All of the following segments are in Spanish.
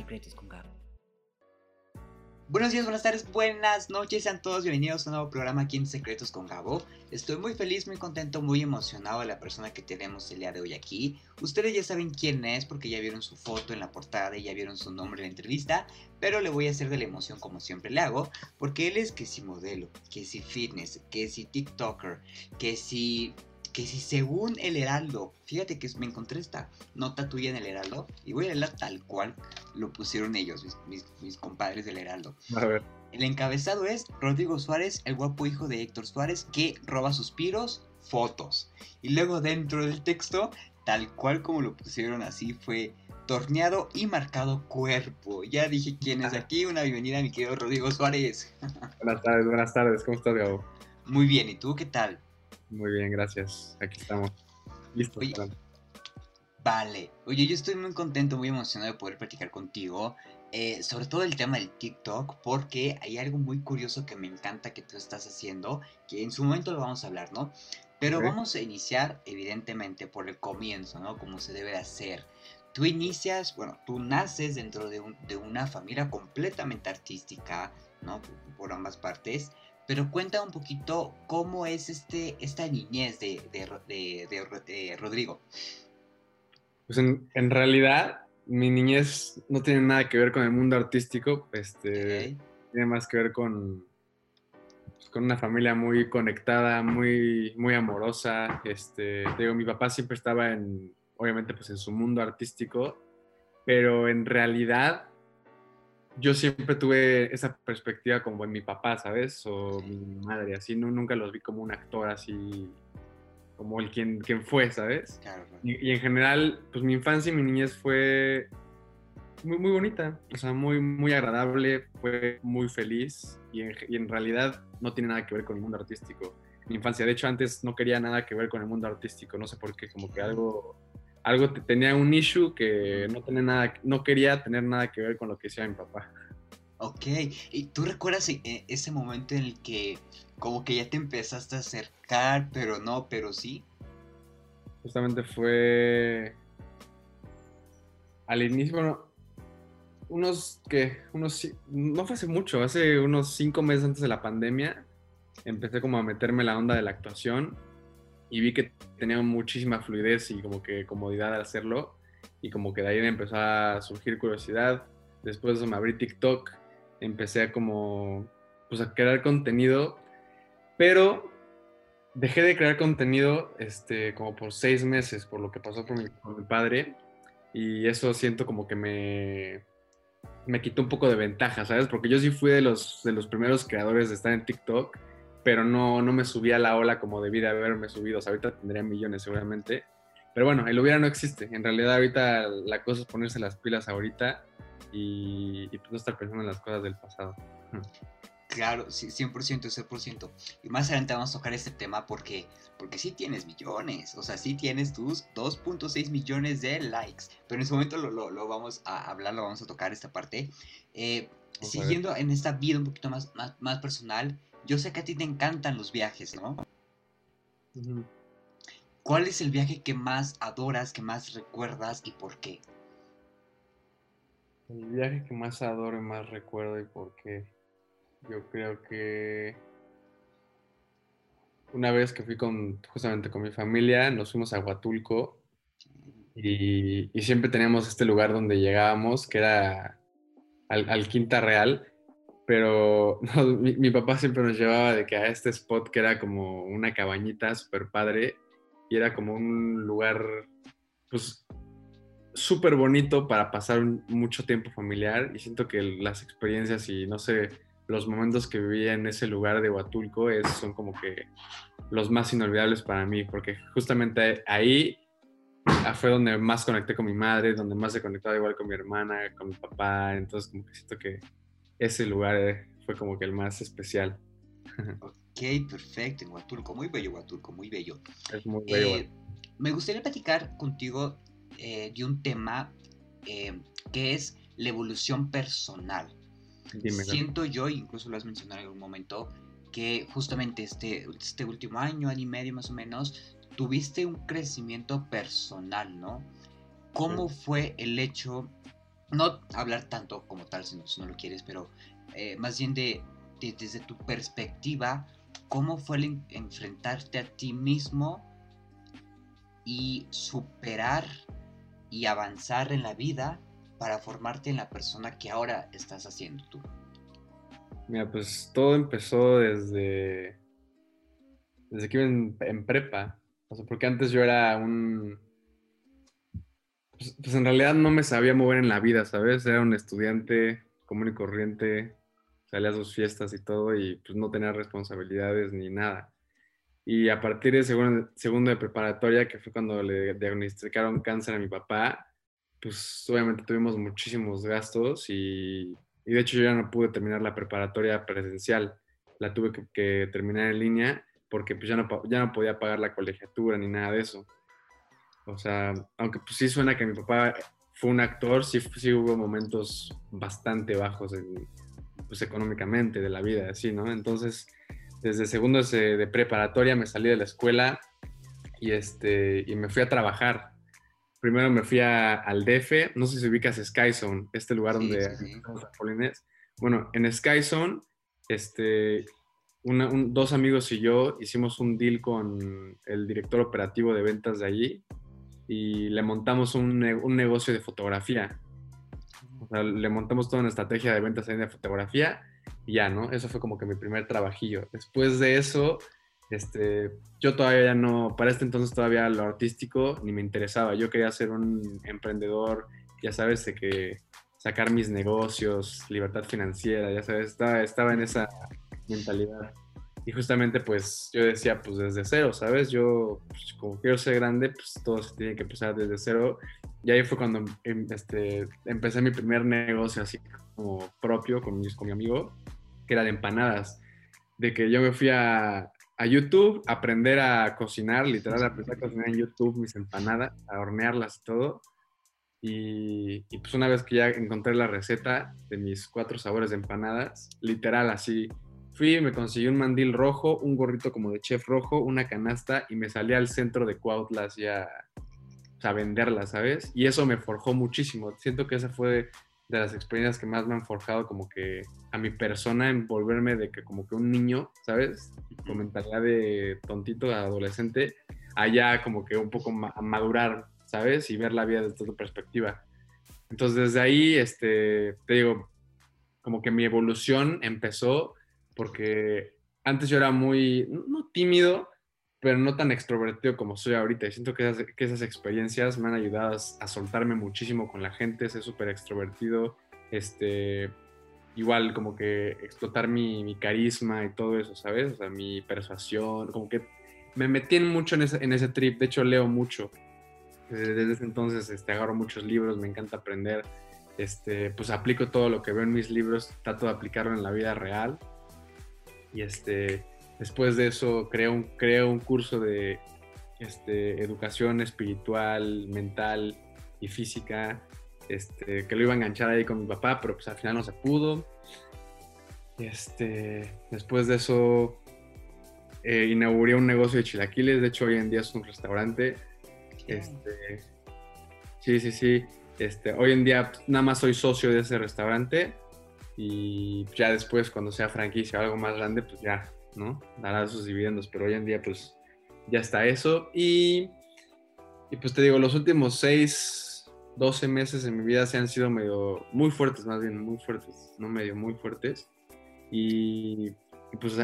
Secretos con Gabo. Buenos días, buenas tardes, buenas noches, sean todos bienvenidos a un nuevo programa aquí en Secretos con Gabo. Estoy muy feliz, muy contento, muy emocionado de la persona que tenemos el día de hoy aquí. Ustedes ya saben quién es porque ya vieron su foto en la portada y ya vieron su nombre en la entrevista, pero le voy a hacer de la emoción como siempre le hago, porque él es que si modelo, que si fitness, que si TikToker, que si que si según el Heraldo, fíjate que me encontré esta nota tuya en el Heraldo y voy a leerla tal cual lo pusieron ellos, mis, compadres del Heraldo. A ver. El encabezado es Rodrigo Suárez, el guapo hijo de Héctor Suárez, que roba suspiros, fotos. Y luego dentro del texto, tal cual como lo pusieron así, fue torneado y marcado cuerpo. Ya dije quién es aquí. Una bienvenida a mi querido Rodrigo Suárez. Buenas tardes, buenas tardes. ¿Cómo estás, Gabo? Muy bien, ¿y tú qué tal? Muy bien, gracias. Aquí estamos. Listo. vale. Oye, yo estoy muy contento, muy emocionado de poder platicar contigo. Eh, sobre todo el tema del TikTok, porque hay algo muy curioso que me encanta que tú estás haciendo, que en su momento lo vamos a hablar, ¿no? Pero vamos a iniciar, evidentemente, por el comienzo, ¿no? Como se debe hacer. Tú inicias, bueno, tú naces dentro de, de una familia completamente artística, ¿no? Por ambas partes. Pero cuenta un poquito cómo es este, esta niñez de, de, Rodrigo. Pues en, realidad, mi niñez no tiene nada que ver con el mundo artístico. Este, Tiene más que ver con, pues, con una familia muy conectada, muy, muy amorosa. Este, digo, mi papá siempre estaba en, obviamente, pues en su mundo artístico, pero en realidad yo siempre tuve esa perspectiva como en mi papá, ¿sabes? O mi madre, así, no, nunca los vi como un actor así, como el quien, quien fue, ¿sabes? Y, en general, pues mi infancia y mi niñez fue muy, muy bonita, o sea, muy, muy agradable, fue muy feliz y en, y en realidad no tiene nada que ver con el mundo artístico. Mi infancia, de hecho, antes no quería nada que ver con el mundo artístico, no sé por qué, como que algo algo tenía un issue que no tenía nada, no quería tener nada que ver con lo que decía mi papá. Ok, ¿y tú recuerdas e, e, ese momento en el que como que ya te empezaste a acercar, pero no, pero sí? Justamente fue al inicio, bueno, unos que, unos, no fue hace mucho, hace unos cinco meses antes de la pandemia, empecé como a meterme la onda de la actuación y vi que tenía muchísima fluidez y como que comodidad al hacerlo y como que de ahí me empezó a surgir curiosidad. Después de eso me abrí TikTok, empecé a como pues a crear contenido, pero dejé de crear contenido este, como por seis meses por lo que pasó con mi, mi padre y eso siento como que me, me quitó un poco de ventaja, ¿sabes? Porque yo sí fui de los, de los primeros creadores de estar en TikTok pero no, no me subí a la ola como debí de haberme subido. O sea, ahorita tendría millones seguramente. Pero bueno, el hubiera no existe. En realidad ahorita la cosa es ponerse las pilas ahorita y, pues no estar pensando en las cosas del pasado. Claro, sí, 100%, 100%. Y más adelante vamos a tocar este tema porque, porque sí tienes millones. O sea, sí tienes tus 2.6 millones de likes. Pero en ese momento lo, lo, vamos a hablar, lo vamos a tocar esta parte. Eh, siguiendo en esta vida un poquito más, más, más personal, yo sé que a ti te encantan los viajes, ¿no? ¿Cuál es el viaje que más adoras, que más recuerdas y por qué? El viaje que más adoro y más recuerdo y por qué. Yo creo que una vez que fui con justamente con mi familia, nos fuimos a Huatulco y, siempre teníamos este lugar donde llegábamos, que era al Quinta Real, pero mi, papá siempre nos llevaba de que a este spot que era como una cabañita súper padre y era como un lugar pues súper bonito para pasar mucho tiempo familiar. Y siento que las experiencias y no sé, los momentos que vivía en ese lugar de Huatulco es, son como que los más inolvidables para mí porque justamente ahí fue donde más conecté con mi madre, donde más he conectado igual con mi hermana, con mi papá, entonces como que siento que ese lugar eh, fue como que el más especial. Ok, perfecto, en Huatulco, muy bello Huatulco, muy bello. Es muy bello. Eh, me gustaría platicar contigo eh, de un tema que es la evolución personal. Siento yo, incluso lo has mencionado en algún momento, que justamente este, este último año, año y medio más o menos, tuviste un crecimiento personal, ¿no? ¿Cómo fue el hecho no hablar tanto como tal si no, lo quieres, pero eh, más bien de, desde tu perspectiva, ¿cómo fue el enfrentarte a ti mismo y superar y avanzar en la vida para formarte en la persona que ahora estás haciendo tú? Mira, pues todo empezó desde, desde que iba en, prepa. O sea, porque antes yo era un... Pues, pues, en realidad no me sabía mover en la vida, ¿sabes? Era un estudiante común y corriente, salía a sus fiestas y todo y pues no tenía responsabilidades ni nada. Y a partir de segundo, de preparatoria, que fue cuando le diagnosticaron cáncer a mi papá, pues obviamente tuvimos muchísimos gastos y, y, de hecho yo ya no pude terminar la preparatoria presencial, la tuve que, terminar en línea porque pues ya no, ya no podía pagar la colegiatura ni nada de eso. O sea, aunque pues sí suena que mi papá fue un actor, sí, sí hubo momentos bastante bajos pues económicamente de la vida, así, ¿no? Entonces, desde segundo de preparatoria me salí de la escuela y, este, y me fui a trabajar. Primero me fui al DF, no sé si ubicas Skyzone, este lugar donde sí, Bueno, en Skyzone, este, dos amigos y yo hicimos un deal con el director operativo de ventas de allí y le montamos un, un negocio de fotografía. O sea, le montamos toda una estrategia de ventas de fotografía y ya, ¿no? Eso fue como que mi primer trabajillo. Después de eso, este, yo todavía no, para este entonces todavía lo artístico ni me interesaba. Yo quería ser un emprendedor, ya sabes, de que sacar mis negocios, libertad financiera, ya sabes, estaba, estaba en esa mentalidad. Y justamente pues yo decía, pues desde cero, ¿sabes? Yo, pues, como quiero ser grande, pues todo se tiene que empezar desde cero. Y ahí fue cuando em, este, empecé mi primer negocio así como propio con, con mi amigo, que era de empanadas. De que yo me fui a, a YouTube, aprender a cocinar, literal, aprender a cocinar en YouTube mis empanadas, a hornearlas y todo. Y, pues una vez que ya encontré la receta de mis cuatro sabores de empanadas, literal así, fui, me conseguí un mandil rojo, un gorrito como de chef rojo, una canasta y me salí al centro de Cuautla ya a venderla, ¿sabes? Y eso me forjó muchísimo. Siento que esa fue de las experiencias que más me han forjado como que a mi persona en volverme de que como que un niño, ¿sabes? Con mentalidad de tontito, de adolescente, allá como que un poco a madurar, ¿sabes? Y ver la vida desde otra perspectiva. Entonces desde ahí, este, te digo, como que mi evolución empezó porque antes yo era muy, no tímido, pero no tan extrovertido como soy ahorita. Y siento que esas, que esas experiencias me han ayudado a, soltarme muchísimo con la gente, ser súper extrovertido, este, igual como que explotar mi, mi, carisma y todo eso, ¿sabes? O sea, mi persuasión, como que me metí mucho en ese, en ese trip, de hecho leo mucho. Desde, ese entonces este, agarro muchos libros, me encanta aprender, este, pues aplico todo lo que veo en mis libros, trato de aplicarlo en la vida real. Y este, Después de eso creé un, un curso de este, educación espiritual, mental y física, este, que lo iba a enganchar ahí con mi papá, pero pues al final no se pudo. Este, después de eso eh, inauguré un negocio de chilaquiles, de hecho hoy en día es un restaurante. Este, sí, sí, sí. Este, hoy en día pues, nada más soy socio de ese restaurante y ya después cuando sea franquicia o algo más grande, pues ya ¿no? Dará sus dividendos, pero hoy en día pues ya está eso. Y, y pues te digo, los últimos 6, 12 meses en mi vida se han sido medio, muy fuertes, más bien, muy fuertes, no medio, muy fuertes. Y, pues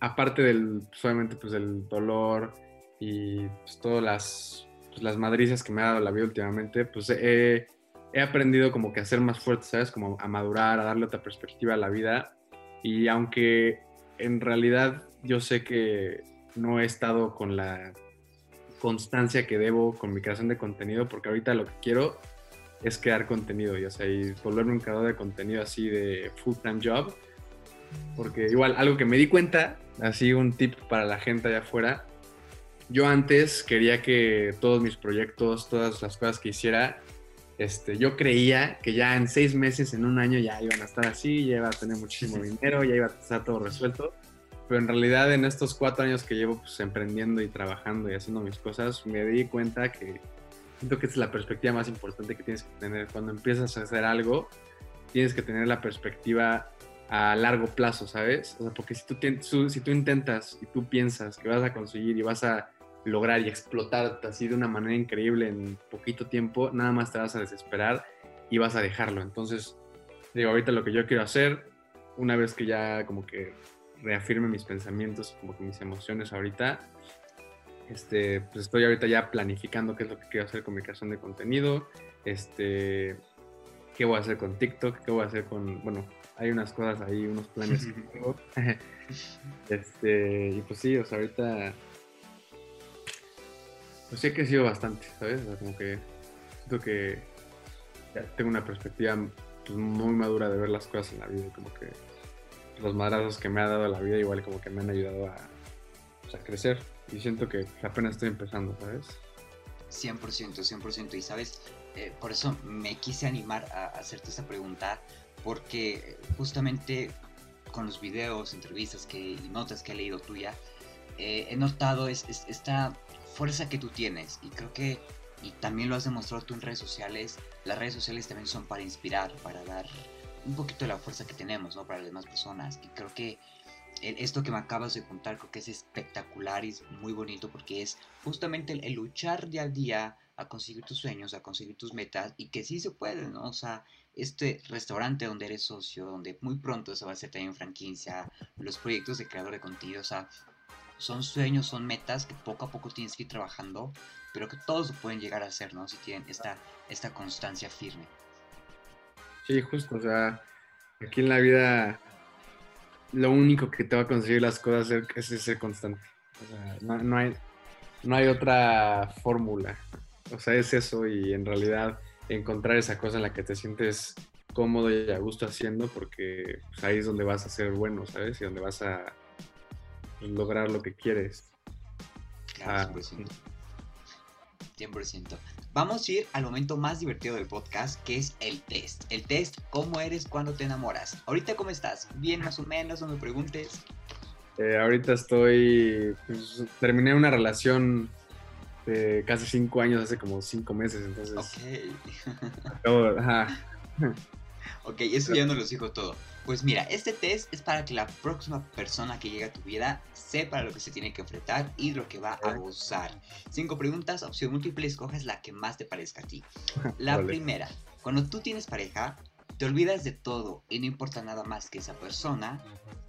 aparte del, pues, obviamente, pues del dolor y pues todas las, pues, las madrizas que me ha dado la vida últimamente, pues he, he aprendido como que a ser más fuerte, ¿sabes? Como a madurar, a darle otra perspectiva a la vida. Y aunque en realidad yo sé que no he estado con la constancia que debo con mi creación de contenido, porque ahorita lo que quiero es crear contenido, y, o sea, y volverme un creador de contenido así de full-time job, porque igual algo que me di cuenta, así un tip para la gente allá afuera, yo antes quería que todos mis proyectos, todas las cosas que hiciera, este, yo creía que ya en seis meses, en un año, ya iban a estar así, ya iba a tener muchísimo dinero, ya iba a estar todo resuelto. Pero en realidad en estos cuatro años que llevo pues, emprendiendo y trabajando y haciendo mis cosas, me di cuenta que siento que es la perspectiva más importante que tienes que tener. Cuando empiezas a hacer algo, tienes que tener la perspectiva a largo plazo, ¿sabes? O sea, porque si tú, si tú intentas y tú piensas que vas a conseguir y vas a lograr y explotar así de una manera increíble en poquito tiempo, nada más te vas a desesperar y vas a dejarlo. Entonces, digo, ahorita lo que yo quiero hacer, una vez que ya como que reafirme mis pensamientos, como que mis emociones ahorita, este, pues estoy ahorita ya planificando qué es lo que quiero hacer con mi creación de contenido, este, qué voy a hacer con TikTok, qué voy a hacer con, bueno, hay unas cosas ahí, unos planes que tengo. este, y pues sí, o sea, ahorita, pues sí he crecido bastante, ¿sabes? O sea, como que siento que tengo una perspectiva pues, muy madura de ver las cosas en la vida, como que los madrazos que me ha dado la vida igual como que me han ayudado a, pues, a crecer y siento que apenas estoy empezando, ¿sabes? 100%, 100%. Y sabes, eh, por eso me quise animar a hacerte esta pregunta, porque justamente con los videos, entrevistas que, y notas que he leído tuya, eh, he notado es, esta fuerza que tú tienes y creo que, y también lo has demostrado tú en redes sociales, las redes sociales también son para inspirar, para dar un poquito de la fuerza que tenemos, ¿no? Para las demás personas. Y creo que esto que me acabas de contar creo que es espectacular y es muy bonito porque es justamente el, luchar día a día a conseguir tus sueños, a conseguir tus metas y que sí se puede, ¿no? O sea, este restaurante donde eres socio, donde muy pronto se va a hacer también franquicia, los proyectos de creador de contenido, o sea, son sueños, son metas que poco a poco tienes que ir trabajando, pero que todos pueden llegar a hacer, ¿no? Si tienen esta, esta constancia firme. Sí, justo, o sea, aquí en la vida lo único que te va a conseguir las cosas es ser constante. O sea, no, hay, no hay otra fórmula. O sea, es eso y en realidad encontrar esa cosa en la que te sientes cómodo y a gusto haciendo porque pues, ahí es donde vas a ser bueno, ¿sabes? Y donde vas a lograr lo que quieres. Claro, 100%. 100%. Vamos a ir al momento más divertido del podcast, que es el test. El test, ¿cómo eres cuando te enamoras? Ahorita, ¿cómo estás? ¿Bien más o menos? No me preguntes. Eh, ahorita estoy, pues, terminé una relación de casi cinco años, hace como cinco meses, entonces... Ok. ok, eso ya no lo dijo todo. Pues mira, este test es para que la próxima persona que llegue a tu vida sepa lo que se tiene que enfrentar y lo que va a gozar. Cinco preguntas, opción múltiple, escoges la que más te parezca a ti. La primera, cuando tú tienes pareja, te olvidas de todo y no importa nada más que esa persona.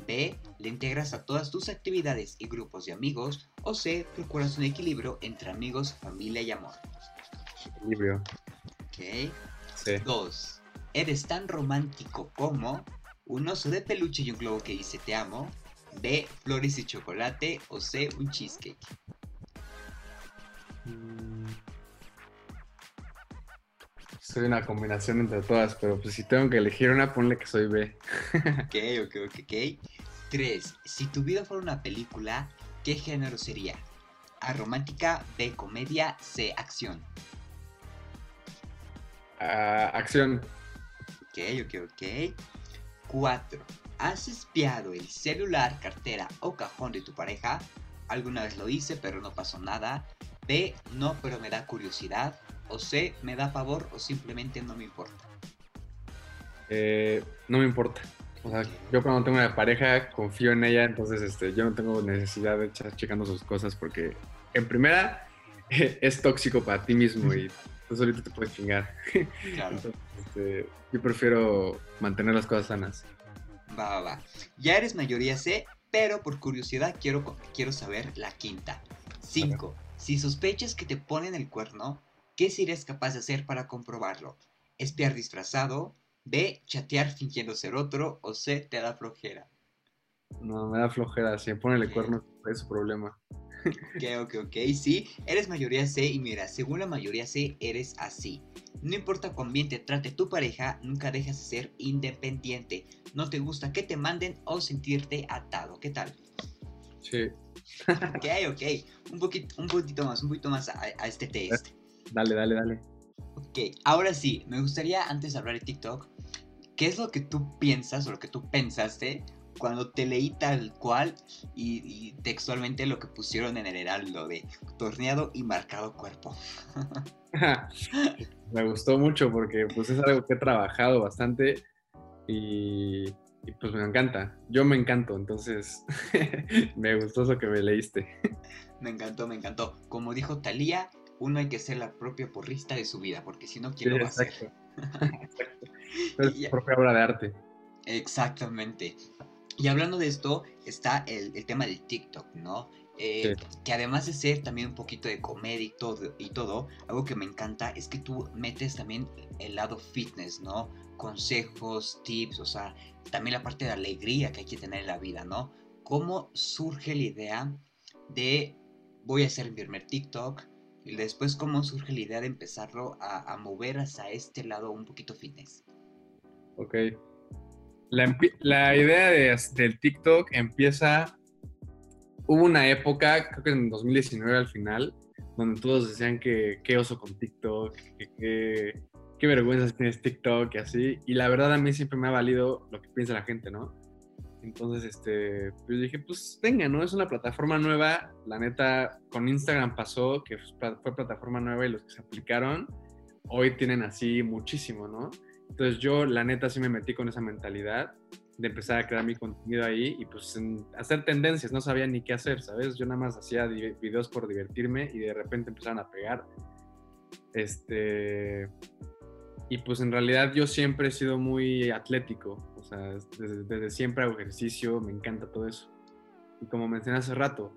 B, le integras a todas tus actividades y grupos de amigos. O C, procuras un equilibrio entre amigos, familia y amor. Equilibrio. Ok. Sí. Dos, eres tan romántico como un oso de peluche y un globo que dice te amo, B, flores y chocolate o C, un cheesecake. Mm. Soy una combinación entre todas, pero pues si tengo que elegir una, ponle que soy B. ok, ok, ok, ok. 3. Si tu vida fuera una película, ¿qué género sería? A romántica, B comedia, C acción. Uh, acción. Ok, ok, ok. 4. ¿Has espiado el celular, cartera o cajón de tu pareja? Alguna vez lo hice, pero no pasó nada. B. No, pero me da curiosidad. O C. Me da favor o simplemente no me importa. Eh, no me importa. O sea, yo cuando tengo una pareja confío en ella, entonces este, yo no tengo necesidad de estar checando sus cosas porque en primera es tóxico para ti mismo y tú solito te puedes chingar. Claro. Este, yo prefiero mantener las cosas sanas. Va, va, va. Ya eres mayoría C, pero por curiosidad quiero, quiero saber la quinta. 5. Si sospechas que te ponen el cuerno, ¿qué serías capaz de hacer para comprobarlo? ¿Espiar disfrazado? B. Chatear fingiendo ser otro. O C. Te da flojera. No, me da flojera. Si me ponen el cuerno, es su problema. Ok, ok, ok, sí, eres mayoría C y mira, según la mayoría C, eres así. No importa cuán bien te trate tu pareja, nunca dejas de ser independiente. No te gusta que te manden o sentirte atado. ¿Qué tal? Sí. ok, ok. Un poquito, un poquito más, un poquito más a, este test. Dale, dale, dale. Ok, ahora sí, me gustaría antes de hablar de TikTok, ¿qué es lo que tú piensas o lo que tú pensaste cuando te leí tal cual y, textualmente lo que pusieron en el heraldo de torneado y marcado cuerpo. me gustó mucho porque pues es algo que he trabajado bastante y, y pues me encanta. Yo me encanto, entonces me gustó eso que me leíste. me encantó, me encantó. Como dijo Talía, uno hay que ser la propia porrista de su vida, porque si no, ¿quién lo va a hacer? es propia obra de arte. Exactamente. Y hablando de esto, está el, tema del TikTok, ¿no? Eh, que además de ser también un poquito de comedia y todo, y todo, algo que me encanta es que tú metes también el lado fitness, ¿no? Consejos, tips, o sea, también la parte de alegría que hay que tener en la vida, ¿no? ¿Cómo surge la idea de voy a hacer mi primer TikTok? Y después, ¿cómo surge la idea de empezarlo a, mover hacia este lado un poquito fitness? Ok. La, idea de, del TikTok empieza. Hubo una época, creo que en 2019 al final, donde todos decían que qué oso con TikTok, que qué vergüenza tienes TikTok y así. Y la verdad a mí siempre me ha valido lo que piensa la gente, ¿no? Entonces, este, pues dije, pues venga, ¿no? Es una plataforma nueva. La neta, con Instagram pasó que fue plataforma nueva y los que se aplicaron hoy tienen así muchísimo, ¿no? Entonces yo, la neta, sí me metí con esa mentalidad de empezar a crear mi contenido ahí y pues hacer tendencias, no sabía ni qué hacer, ¿sabes? Yo nada más hacía videos por divertirme y de repente empezaron a pegar. Este, y pues en realidad yo siempre he sido muy atlético, o sea, desde, siempre hago ejercicio, me encanta todo eso. Y como mencioné hace rato,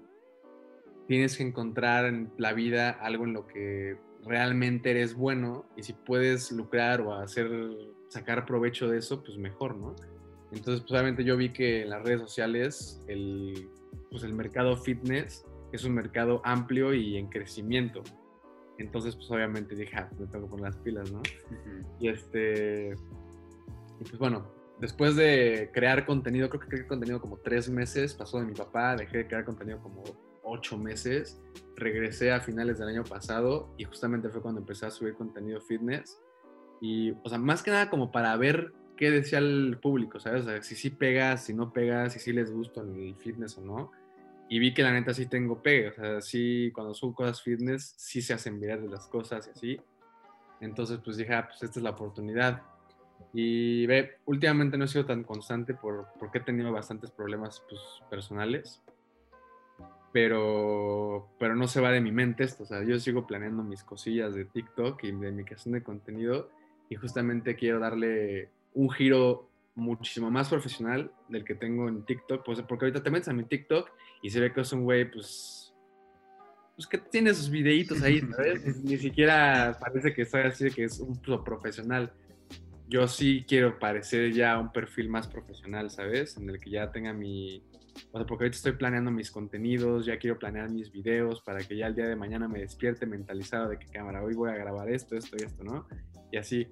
tienes que encontrar en la vida algo en lo que realmente eres bueno y si puedes lucrar o hacer, sacar provecho de eso, pues mejor, ¿no? Entonces, pues obviamente yo vi que en las redes sociales el, pues el mercado fitness es un mercado amplio y en crecimiento. Entonces, pues obviamente dije, ah, me tengo que poner las pilas, ¿no? Y este. Y pues bueno, después de crear contenido, creo que creé contenido como tres meses, pasó de mi papá, dejé de crear contenido como ocho meses, regresé a finales del año pasado y justamente fue cuando empecé a subir contenido fitness. Y, o sea, más que nada como para ver qué decía el público, ¿sabes? O sea, si sí pega, si no pega, si sí les gusta el fitness o no y vi que la neta sí tengo pegue, o sea, sí, cuando subo cosas fitness, sí se hacen viral de las cosas y así. Entonces, pues dije, ah, pues esta es la oportunidad. Y ve, últimamente no he sido tan constante por, porque he tenido bastantes problemas pues, personales, pero, pero no se va de mi mente esto, o sea, yo sigo planeando mis cosillas de TikTok y de mi creación de contenido y justamente quiero darle un giro muchísimo más profesional del que tengo en TikTok, pues porque ahorita te metes a mi TikTok y se ve que es un güey, pues, pues que tiene sus videitos ahí, ¿sabes? Ni siquiera parece que estoy así de que es un profesional. Yo sí quiero parecer ya un perfil más profesional, ¿sabes? En el que ya tenga mi... O sea, porque ahorita estoy planeando mis contenidos, ya quiero planear mis videos para que ya el día de mañana me despierte mentalizado de que cámara, hoy voy a grabar esto, esto y esto, ¿no? Y así.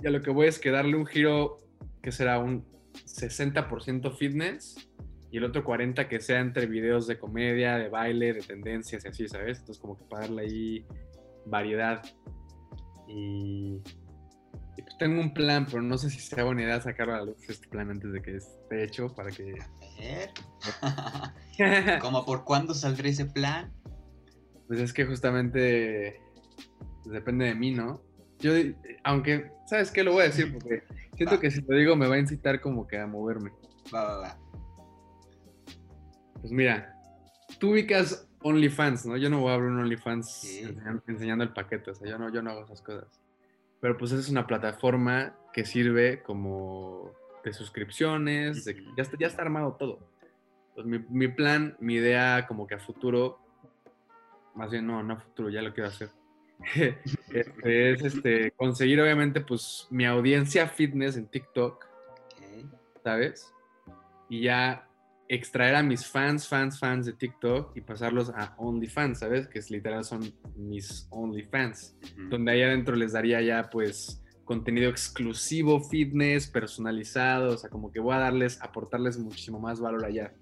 Ya lo que voy es que darle un giro que será un 60% fitness y el otro 40% que sea entre videos de comedia, de baile, de tendencias y así, ¿sabes? Entonces como que para darle ahí variedad. Y, pues tengo un plan, pero no sé si sea buena idea sacarlo a la luz este plan antes de que esté hecho para que... A ver. ¿Cómo por cuándo saldrá ese plan? Pues es que justamente pues depende de mí, ¿no? Yo, aunque, ¿sabes qué? Lo voy a decir porque siento que si lo digo me va a incitar como que a moverme. Va, va, va. Pues mira, tú ubicas OnlyFans, ¿no? Yo no voy a abrir un OnlyFans enseñando, el paquete, o sea, yo no, yo no hago esas cosas. Pero pues es una plataforma que sirve como de suscripciones, ya, está, ya está armado todo. Pues mi, mi plan, mi idea como que a futuro, más bien no, no a futuro, ya lo quiero hacer este, es este, conseguir obviamente pues mi audiencia fitness en TikTok, ¿sabes? Y ya extraer a mis fans, fans, fans de TikTok y pasarlos a OnlyFans, ¿sabes? Que es literal son mis OnlyFans, donde ahí adentro les daría ya pues contenido exclusivo, fitness, personalizado, o sea, como que voy a darles, aportarles muchísimo más valor allá.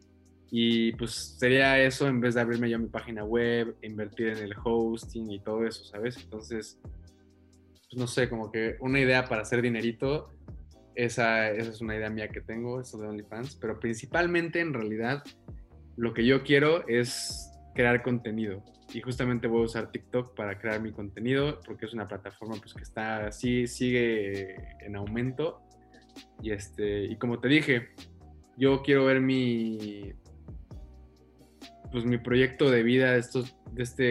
Y pues sería eso en vez de abrirme yo mi página web, invertir en el hosting y todo eso, ¿sabes? Entonces, pues no sé, como que una idea para hacer dinerito esa, esa es una idea mía que tengo, esto de OnlyFans, pero principalmente en realidad lo que yo quiero es crear contenido y justamente voy a usar TikTok para crear mi contenido porque es una plataforma pues que está así sigue en aumento. Y este y como te dije yo quiero ver mi pues mi proyecto de vida de estos de este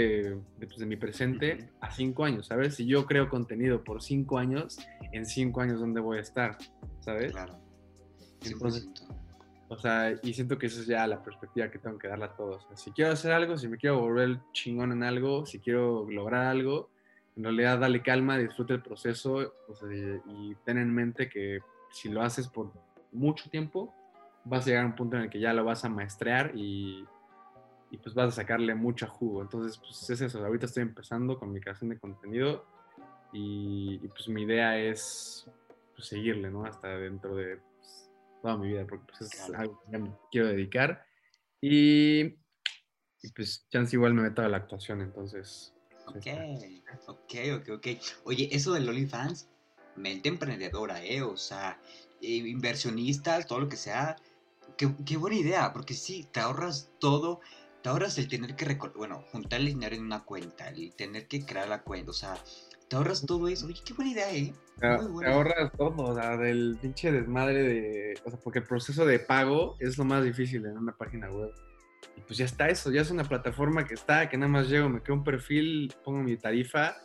de, pues, de mi presente a cinco años sabes si yo creo contenido por cinco años en cinco años dónde voy a estar sabes claro. Entonces o sea, y siento que esa es ya la perspectiva que tengo que darle a todos. si quiero hacer algo, si me quiero volver chingón en algo, si quiero lograr algo, en realidad dale calma, disfrute el proceso y, ten en mente que si lo haces por mucho tiempo, vas a llegar a un punto en el que ya lo vas a maestrear y, y pues vas a sacarle mucho jugo. Entonces, pues es eso. Ahorita estoy empezando con mi creación de contenido y, pues mi idea es pues, seguirle, ¿no? Hasta dentro de toda mi vida, porque pues, es algo que me quiero dedicar. Y, pues chance igual me meto a la actuación, entonces. Ok, ok, ok, ok. Oye, eso del OnlyFans, mente emprendedora, ¿eh? O sea, inversionistas, todo lo que sea. Qué, qué, buena idea, porque sí, te ahorras todo. Te ahorras el tener que, bueno, juntar el dinero en una cuenta, el tener que crear la cuenta, o sea, te ahorras todo eso. Oye, qué buena idea, ¿eh? Te, ahorras todo, o sea, del pinche desmadre de. O sea, porque el proceso de pago es lo más difícil en una página web. Y pues ya está eso, ya es una plataforma que está, que nada más llego, me creo un perfil, pongo mi tarifa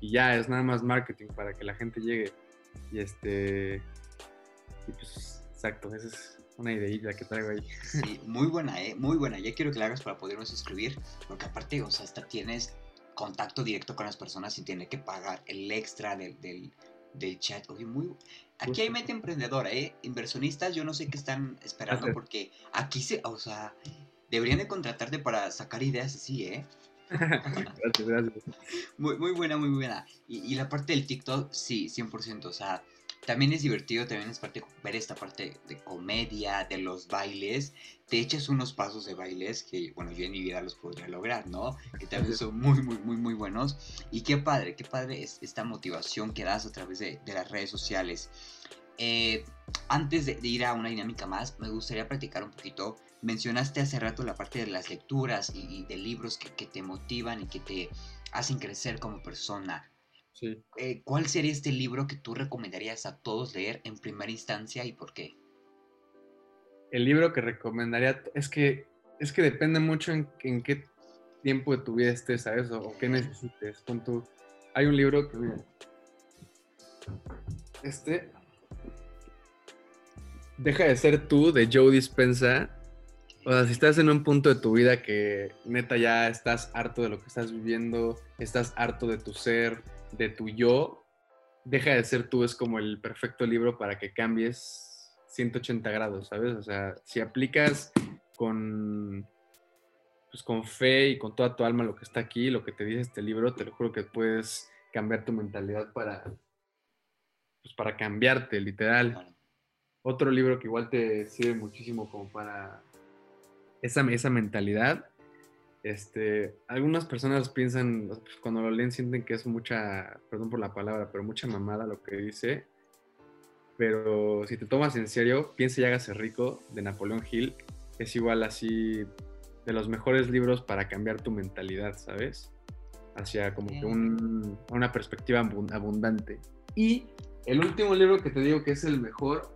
y ya es nada más marketing para que la gente llegue. Y este. Y pues, exacto, esa es una ideilla que traigo ahí. Sí, muy buena, ¿eh? Muy buena. Ya quiero que la hagas para podernos suscribir, porque aparte, o sea, hasta tienes contacto directo con las personas sin tener que pagar el extra del, del, chat. Oye, muy... Aquí hay mente emprendedora, ¿eh? Inversionistas, yo no sé qué están esperando porque aquí se, o sea, deberían de contratarte para sacar ideas así, ¿eh? gracias, gracias. Muy, muy buena, muy buena. Y, y la parte del TikTok, sí, 100%. O sea, también es divertido, también es parte ver esta parte de comedia, de los bailes. Te echas unos pasos de bailes que, bueno, yo en mi vida los podría lograr, ¿no? Que también son muy, muy, muy, muy buenos. Y qué padre, qué padre es esta motivación que das a través de, las redes sociales. Eh, antes de, ir a una dinámica más, me gustaría practicar un poquito. Mencionaste hace rato la parte de las lecturas y, de libros que, que te motivan y que te hacen crecer como persona. Eh, ¿Cuál sería este libro que tú recomendarías a todos leer en primera instancia y por qué? El libro que recomendaría es que es que depende mucho en, qué tiempo de tu vida estés, ¿sabes? O, o qué necesites. Con tu, hay un libro que, mira, este, Deja de ser tú, de Joe Dispensa. O sea, si estás en un punto de tu vida que neta ya estás harto de lo que estás viviendo, estás harto de tu ser, de tu yo, deja de ser tú, es como el perfecto libro para que cambies 180 grados, ¿sabes? O sea, si aplicas con, pues con fe y con toda tu alma lo que está aquí, lo que te dice este libro, te lo juro que puedes cambiar tu mentalidad para, pues para cambiarte, literal. Otro libro que igual te sirve muchísimo como para esa, esa mentalidad este, algunas personas piensan, pues, cuando lo leen sienten que es mucha, perdón por la palabra, pero mucha mamada lo que dice. Pero si te tomas en serio, Piensa y hágase rico de Napoleón Hill es igual así de los mejores libros para cambiar tu mentalidad, ¿sabes? Hacia como que una perspectiva abundante. Y el último libro que te digo que es el mejor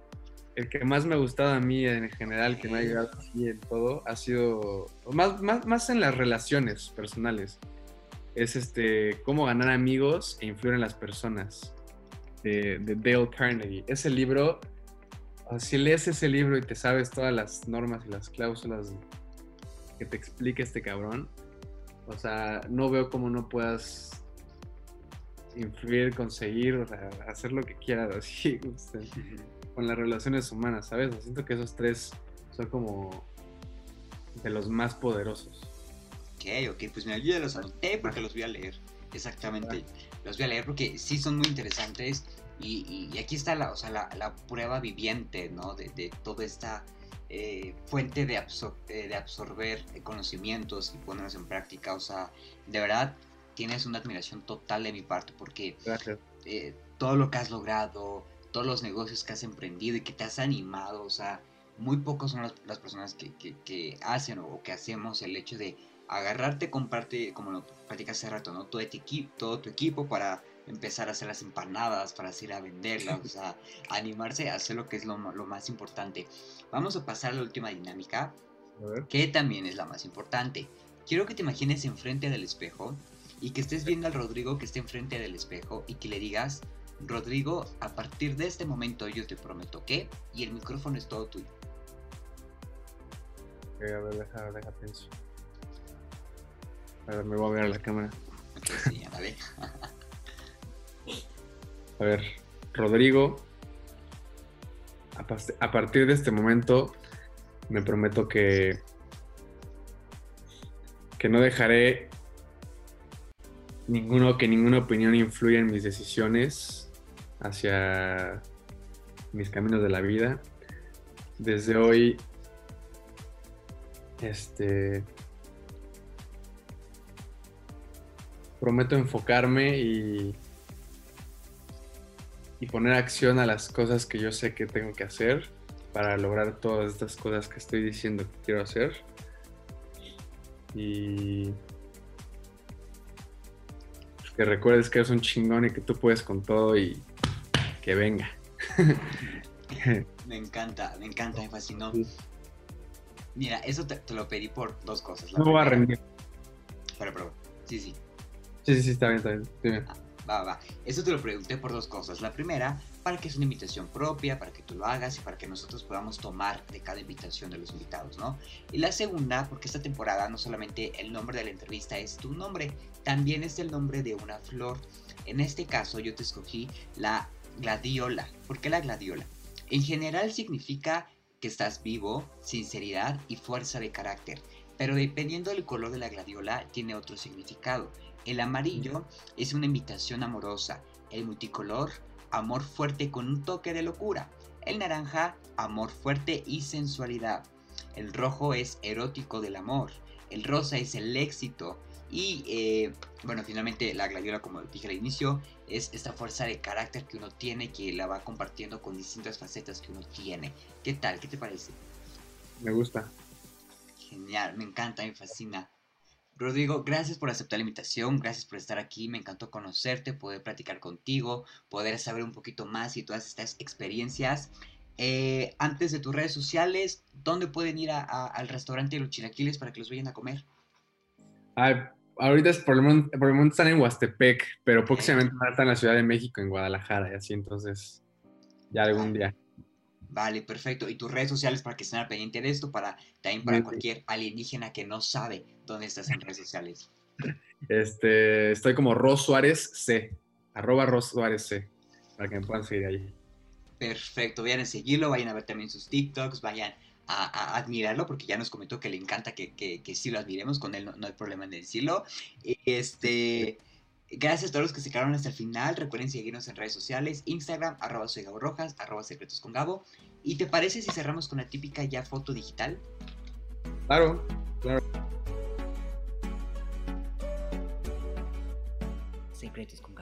el que más me ha gustado a mí en general, que me ha ayudado así en todo, ha sido más, más, más en las relaciones personales. Es este, cómo ganar amigos e influir en las personas, de, Dale Carnegie. Ese libro, si lees ese libro y te sabes todas las normas y las cláusulas que te explica este cabrón, o sea, no veo cómo no puedas influir, conseguir, hacer lo que quieras así con las relaciones humanas, ¿sabes? siento que esos tres son como de los más poderosos. Ok, ok, pues me ayuda, los anoté porque los voy a leer. Exactamente, los voy a leer porque sí son muy interesantes y, aquí está la, o sea, la, prueba viviente, ¿no? De, de toda esta eh, fuente de, eh, de absorber conocimientos y ponerlos en práctica. O sea, de verdad tienes una admiración total de mi parte porque eh, todo lo que has logrado, todos los negocios que has emprendido y que te has animado, o sea, muy pocos son las, personas que, que, hacen o que hacemos el hecho de agarrarte, comprarte, como lo platicas hace rato, ¿no? Todo, tu equipo, todo tu equipo para empezar a hacer las empanadas, para ir a venderlas, o sea, animarse a hacer lo que es lo, lo más importante. Vamos a pasar a la última dinámica, que también es la más importante. Quiero que te imagines enfrente del espejo y que estés viendo al Rodrigo que esté enfrente del espejo y que le digas, Rodrigo, a partir de este momento yo te prometo que, y el micrófono es todo tuyo. a ver, deja, deja pensar. A ver, me voy a ver a la cámara. sí, a ver, Rodrigo, a partir de este momento me prometo que que no dejaré ninguno que ninguna opinión influya en mis decisiones hacia mis caminos de la vida. Desde hoy este prometo enfocarme y y poner acción a las cosas que yo sé que tengo que hacer para lograr todas estas cosas que estoy diciendo que quiero hacer. Y que recuerdes que eres un chingón y que tú puedes con todo y que venga. me encanta, me encanta, me fascinó. Mira, eso te, lo pedí por dos cosas. no va a rendir. Pero, pero, sí, sí. Sí, sí, sí, está bien, está bien. Ah, va, va. Eso te lo pregunté por dos cosas. La primera, para que es una invitación propia, para que tú lo hagas y para que nosotros podamos tomar de cada invitación de los invitados, ¿no? Y la segunda, porque esta temporada no solamente el nombre de la entrevista es tu nombre, también es el nombre de una flor. En este caso yo te escogí la gladiola. ¿Por qué la gladiola? En general significa que estás vivo, sinceridad y fuerza de carácter. Pero dependiendo del color de la gladiola tiene otro significado. El amarillo es una invitación amorosa. El multicolor amor fuerte con un toque de locura. El naranja, amor fuerte y sensualidad. El rojo es erótico del amor. El rosa es el éxito. Y eh, bueno, finalmente la gladiola, como dije al inicio, es esta fuerza de carácter que uno tiene, que la va compartiendo con distintas facetas que uno tiene. ¿Qué tal? ¿Qué te parece? Me gusta. Genial, me encanta, me fascina. Rodrigo, gracias por aceptar la invitación, gracias por estar aquí, me encantó conocerte, poder platicar contigo, poder saber un poquito más y todas estas experiencias. Eh, antes de tus redes sociales, ¿dónde pueden ir al restaurante de los chilaquiles para que los vayan a comer? Ahorita es por, el momento, están en Huastepec, pero próximamente van a estar en la Ciudad de México, en Guadalajara, y así, entonces ya algún día. Vale, perfecto. Y tus redes sociales para que estén al pendiente de esto, para también para cualquier alienígena que no sabe dónde estás en redes sociales. Este, estoy como Ros Suárez C, arroba Ros Suárez C, para que me puedan seguir ahí. Perfecto, vayan a seguirlo, vayan a ver también sus TikToks, vayan a, admirarlo, porque ya nos comentó que le encanta que, que, que sí lo admiremos, con él no, no hay problema en decirlo. Este, Gracias a todos los que se quedaron hasta el final. Recuerden seguirnos en redes sociales, Instagram, arroba soy Gabo Rojas, arroba secretos con Gabo. ¿Y te parece si cerramos con la típica ya foto digital? Claro, claro. Secretos con Gabo.